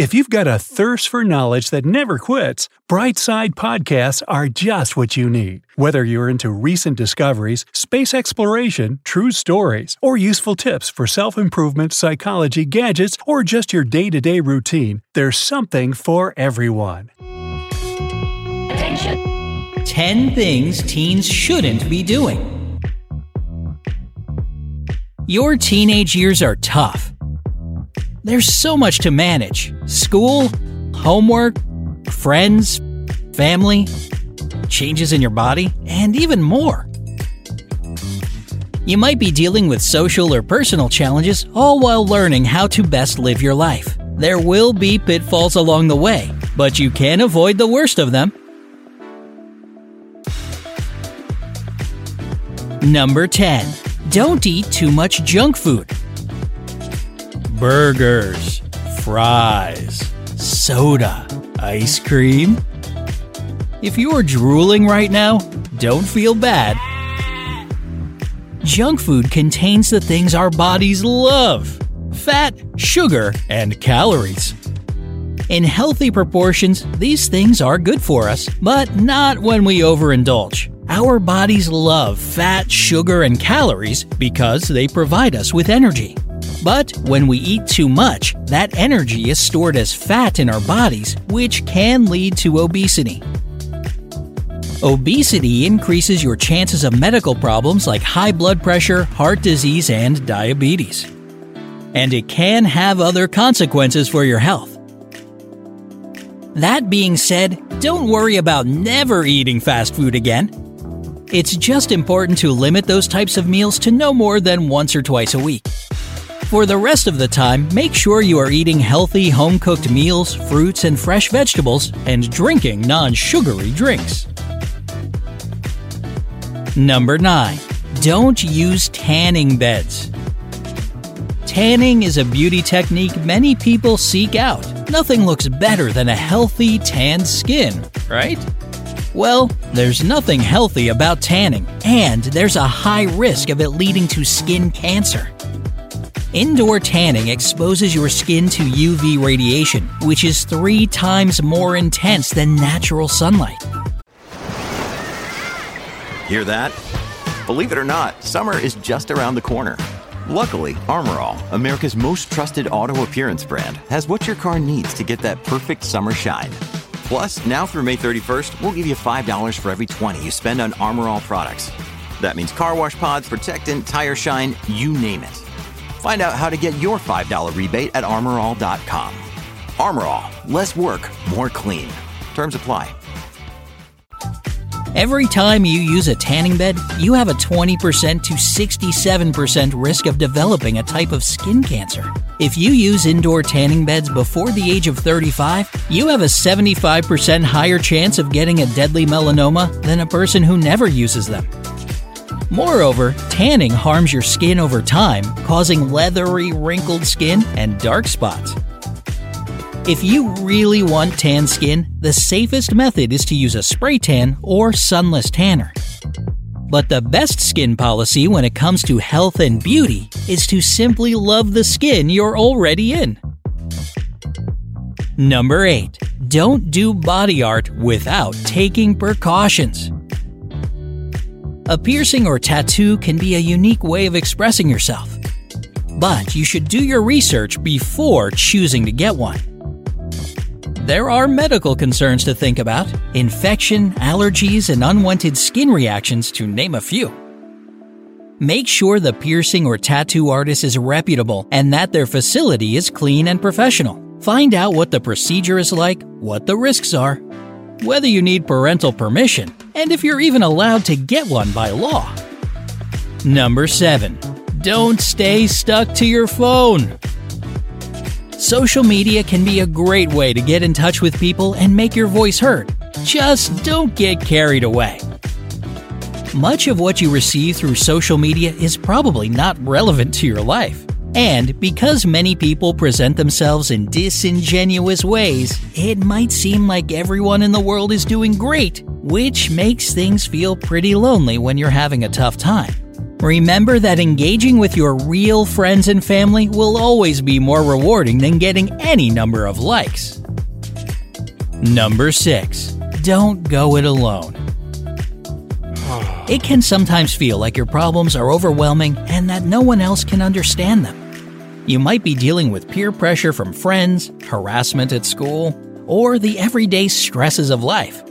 If you've got a thirst for knowledge that never quits, Brightside Podcasts are just what you need. Whether you're into recent discoveries, space exploration, true stories, or useful tips for self improvement, psychology, gadgets, or just your day to day routine, there's something for everyone. Attention. 10 things teens shouldn't be doing. Your teenage years are tough. There's so much to manage school, homework, friends, family, changes in your body, and even more. You might be dealing with social or personal challenges, all while learning how to best live your life. There will be pitfalls along the way, but you can avoid the worst of them. Number 10. Don't eat too much junk food burgers, fries, soda, ice cream. If you're drooling right now, don't feel bad. Junk food contains the things our bodies love fat, sugar, and calories. In healthy proportions, these things are good for us, but not when we overindulge. Our bodies love fat, sugar, and calories because they provide us with energy. But when we eat too much, that energy is stored as fat in our bodies, which can lead to obesity. Obesity increases your chances of medical problems like high blood pressure, heart disease, and diabetes. And it can have other consequences for your health. That being said, don't worry about never eating fast food again. It's just important to limit those types of meals to no more than once or twice a week. For the rest of the time, make sure you are eating healthy home cooked meals, fruits, and fresh vegetables, and drinking non sugary drinks. Number 9. Don't use tanning beds. Tanning is a beauty technique many people seek out. Nothing looks better than a healthy, tanned skin, right? Well, there's nothing healthy about tanning, and there's a high risk of it leading to skin cancer. Indoor tanning exposes your skin to UV radiation, which is three times more intense than natural sunlight. Hear that? Believe it or not, summer is just around the corner. Luckily, Armor All, America's most trusted auto appearance brand, has what your car needs to get that perfect summer shine. Plus, now through May 31st, we'll give you $5 for every 20 you spend on Armor All products. That means car wash pods, protectant, tire shine, you name it. Find out how to get your $5 rebate at armorall.com. Armor All, less work, more clean. Terms apply. Every time you use a tanning bed, you have a 20% to 67% risk of developing a type of skin cancer. If you use indoor tanning beds before the age of 35, you have a 75% higher chance of getting a deadly melanoma than a person who never uses them. Moreover, tanning harms your skin over time, causing leathery, wrinkled skin and dark spots. If you really want tan skin, the safest method is to use a spray tan or sunless tanner. But the best skin policy when it comes to health and beauty is to simply love the skin you're already in. Number 8. Don't do body art without taking precautions. A piercing or tattoo can be a unique way of expressing yourself. But you should do your research before choosing to get one. There are medical concerns to think about infection, allergies, and unwanted skin reactions, to name a few. Make sure the piercing or tattoo artist is reputable and that their facility is clean and professional. Find out what the procedure is like, what the risks are, whether you need parental permission, and if you're even allowed to get one by law. Number 7. Don't stay stuck to your phone. Social media can be a great way to get in touch with people and make your voice heard. Just don't get carried away. Much of what you receive through social media is probably not relevant to your life. And because many people present themselves in disingenuous ways, it might seem like everyone in the world is doing great, which makes things feel pretty lonely when you're having a tough time. Remember that engaging with your real friends and family will always be more rewarding than getting any number of likes. Number 6. Don't go it alone. It can sometimes feel like your problems are overwhelming and that no one else can understand them. You might be dealing with peer pressure from friends, harassment at school, or the everyday stresses of life.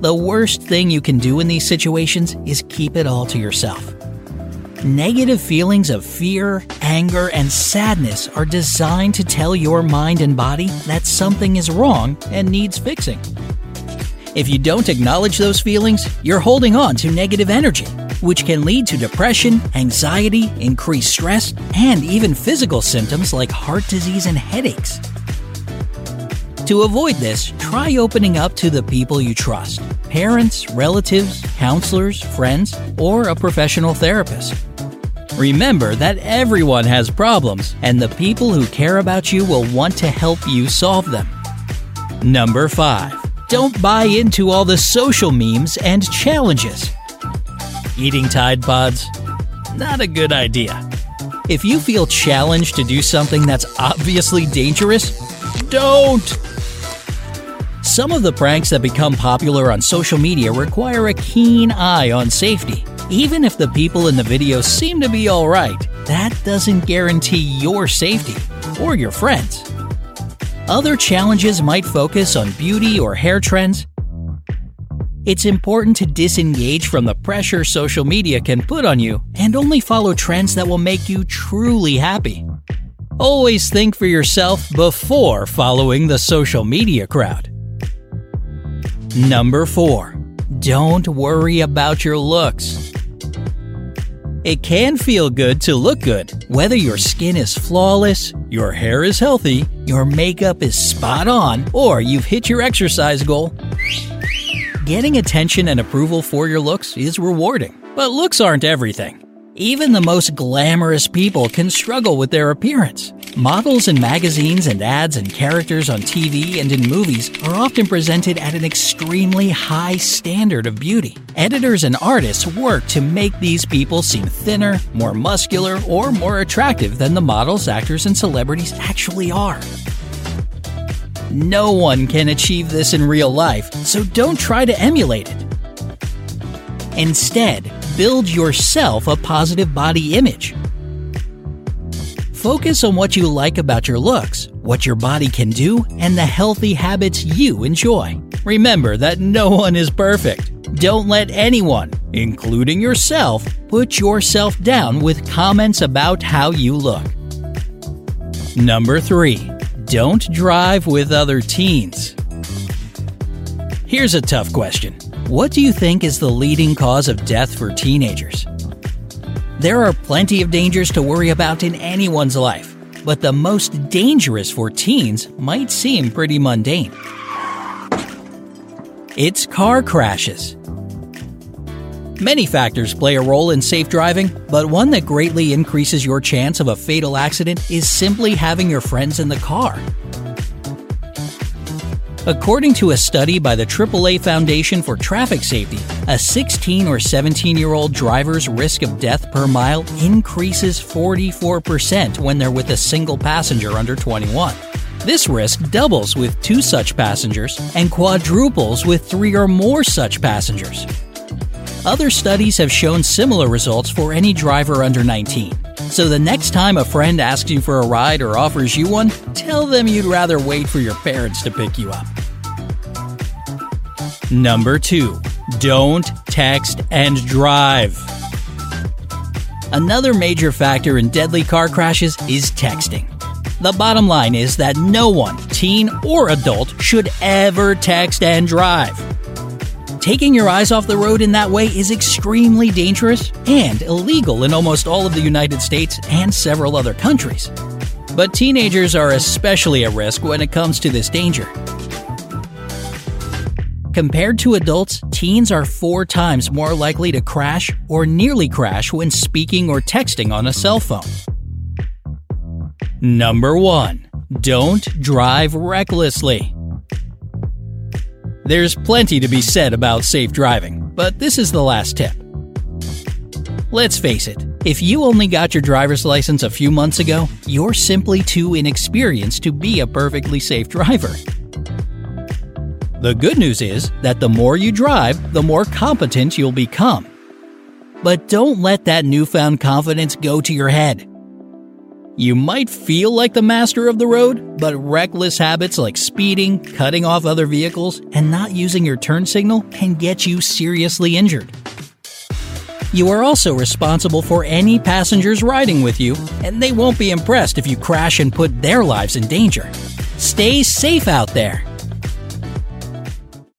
The worst thing you can do in these situations is keep it all to yourself. Negative feelings of fear, anger, and sadness are designed to tell your mind and body that something is wrong and needs fixing. If you don't acknowledge those feelings, you're holding on to negative energy, which can lead to depression, anxiety, increased stress, and even physical symptoms like heart disease and headaches. To avoid this, try opening up to the people you trust parents, relatives, counselors, friends, or a professional therapist. Remember that everyone has problems, and the people who care about you will want to help you solve them. Number 5. Don't buy into all the social memes and challenges. Eating Tide Pods? Not a good idea. If you feel challenged to do something that's obviously dangerous, don't! Some of the pranks that become popular on social media require a keen eye on safety. Even if the people in the video seem to be alright, that doesn't guarantee your safety or your friends. Other challenges might focus on beauty or hair trends. It's important to disengage from the pressure social media can put on you and only follow trends that will make you truly happy. Always think for yourself before following the social media crowd. Number 4. Don't worry about your looks. It can feel good to look good, whether your skin is flawless, your hair is healthy, your makeup is spot on, or you've hit your exercise goal. Getting attention and approval for your looks is rewarding, but looks aren't everything. Even the most glamorous people can struggle with their appearance. Models in magazines and ads and characters on TV and in movies are often presented at an extremely high standard of beauty. Editors and artists work to make these people seem thinner, more muscular, or more attractive than the models, actors, and celebrities actually are. No one can achieve this in real life, so don't try to emulate it. Instead, build yourself a positive body image. Focus on what you like about your looks, what your body can do, and the healthy habits you enjoy. Remember that no one is perfect. Don't let anyone, including yourself, put yourself down with comments about how you look. Number 3. Don't drive with other teens. Here's a tough question. What do you think is the leading cause of death for teenagers? There are plenty of dangers to worry about in anyone's life, but the most dangerous for teens might seem pretty mundane. It's car crashes. Many factors play a role in safe driving, but one that greatly increases your chance of a fatal accident is simply having your friends in the car. According to a study by the AAA Foundation for Traffic Safety, a 16 or 17 year old driver's risk of death per mile increases 44% when they're with a single passenger under 21. This risk doubles with two such passengers and quadruples with three or more such passengers. Other studies have shown similar results for any driver under 19. So the next time a friend asks you for a ride or offers you one, tell them you'd rather wait for your parents to pick you up. Number 2. Don't text and drive. Another major factor in deadly car crashes is texting. The bottom line is that no one, teen or adult, should ever text and drive. Taking your eyes off the road in that way is extremely dangerous and illegal in almost all of the United States and several other countries. but teenagers are especially at risk when it comes to this danger. Compared to adults, teens are four times more likely to crash or nearly crash when speaking or texting on a cell phone. Number 1. Don't drive recklessly. There's plenty to be said about safe driving, but this is the last tip. Let's face it, if you only got your driver's license a few months ago, you're simply too inexperienced to be a perfectly safe driver. The good news is that the more you drive, the more competent you'll become. But don't let that newfound confidence go to your head. You might feel like the master of the road, but reckless habits like speeding, cutting off other vehicles, and not using your turn signal can get you seriously injured. You are also responsible for any passengers riding with you, and they won't be impressed if you crash and put their lives in danger. Stay safe out there.